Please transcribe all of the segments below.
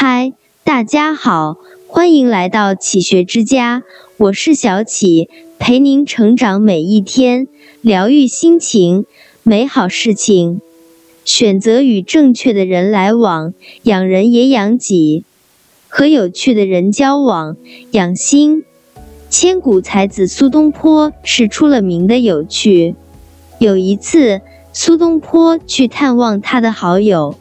嗨，大家好，欢迎来到启学之家，我是小启，陪您成长每一天，疗愈心情，美好事情。选择与正确的人来往，养人也养己；和有趣的人交往，养心。千古才子苏东坡是出了名的有趣。有一次，苏东坡去探望他的好友，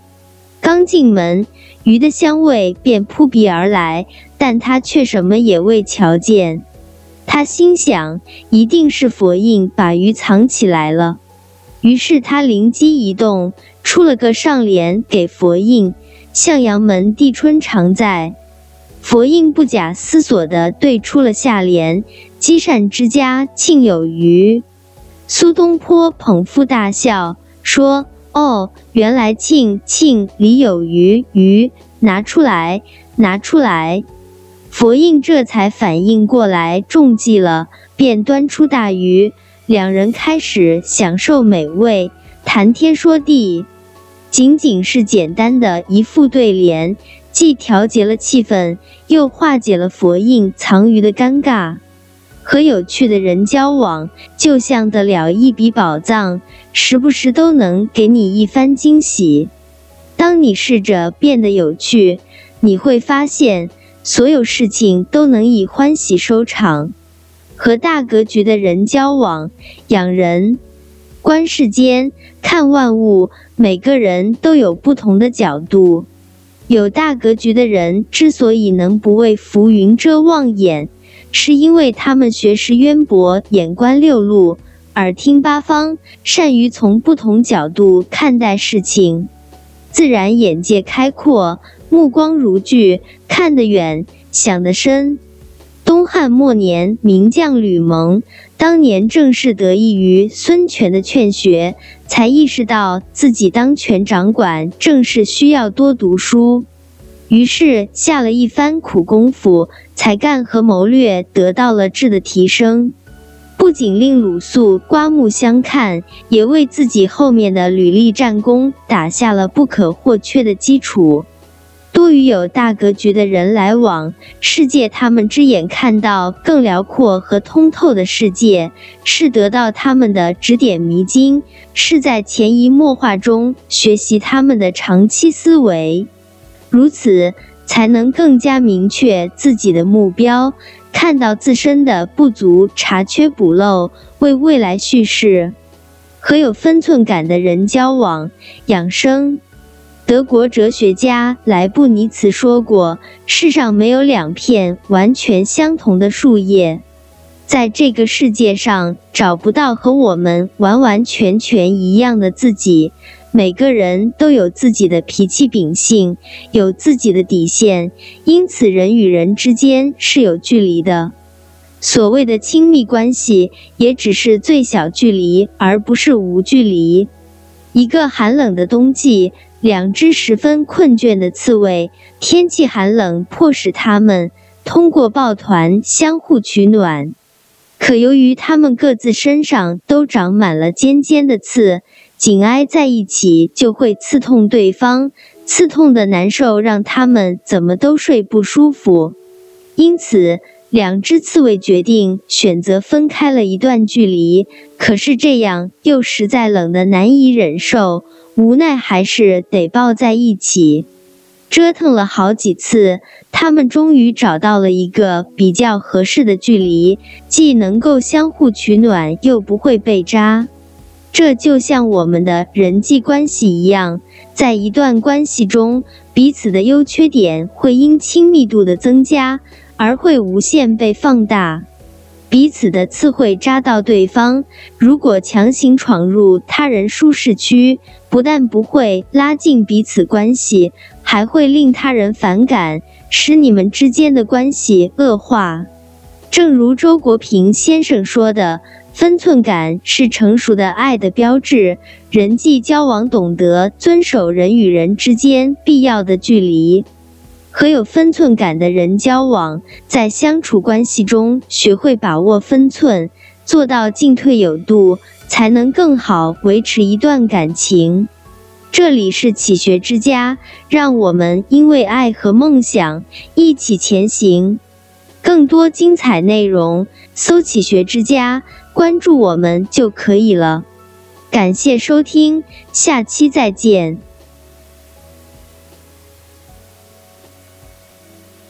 刚进门。鱼的香味便扑鼻而来，但他却什么也未瞧见。他心想，一定是佛印把鱼藏起来了。于是他灵机一动，出了个上联给佛印：“向阳门帝春常在。”佛印不假思索地对出了下联：“积善之家庆有余。”苏东坡捧腹大笑，说。哦，原来庆庆里有鱼鱼，拿出来，拿出来。佛印这才反应过来中计了，便端出大鱼，两人开始享受美味，谈天说地。仅仅是简单的一副对联，既调节了气氛，又化解了佛印藏鱼的尴尬。和有趣的人交往，就像得了一笔宝藏，时不时都能给你一番惊喜。当你试着变得有趣，你会发现所有事情都能以欢喜收场。和大格局的人交往，养人，观世间，看万物，每个人都有不同的角度。有大格局的人之所以能不为浮云遮望眼。是因为他们学识渊博，眼观六路，耳听八方，善于从不同角度看待事情，自然眼界开阔，目光如炬，看得远，想得深。东汉末年，名将吕蒙，当年正是得益于孙权的劝学，才意识到自己当权掌管正是需要多读书。于是下了一番苦功夫，才干和谋略得到了质的提升，不仅令鲁肃刮目相看，也为自己后面的履历战功打下了不可或缺的基础。多与有大格局的人来往，世界他们之眼看到更辽阔和通透的世界，是得到他们的指点迷津，是在潜移默化中学习他们的长期思维。如此，才能更加明确自己的目标，看到自身的不足，查缺补漏，为未来叙事。和有分寸感的人交往，养生。德国哲学家莱布尼茨说过：“世上没有两片完全相同的树叶，在这个世界上找不到和我们完完全全一样的自己。”每个人都有自己的脾气秉性，有自己的底线，因此人与人之间是有距离的。所谓的亲密关系，也只是最小距离，而不是无距离。一个寒冷的冬季，两只十分困倦的刺猬，天气寒冷迫使它们通过抱团相互取暖，可由于它们各自身上都长满了尖尖的刺。紧挨在一起就会刺痛对方，刺痛的难受让他们怎么都睡不舒服。因此，两只刺猬决定选择分开了一段距离。可是这样又实在冷得难以忍受，无奈还是得抱在一起。折腾了好几次，他们终于找到了一个比较合适的距离，既能够相互取暖，又不会被扎。这就像我们的人际关系一样，在一段关系中，彼此的优缺点会因亲密度的增加而会无限被放大。彼此的刺会扎到对方，如果强行闯入他人舒适区，不但不会拉近彼此关系，还会令他人反感，使你们之间的关系恶化。正如周国平先生说的。分寸感是成熟的爱的标志。人际交往懂得遵守人与人之间必要的距离，和有分寸感的人交往，在相处关系中学会把握分寸，做到进退有度，才能更好维持一段感情。这里是启学之家，让我们因为爱和梦想一起前行。更多精彩内容，搜“启学之家”，关注我们就可以了。感谢收听，下期再见。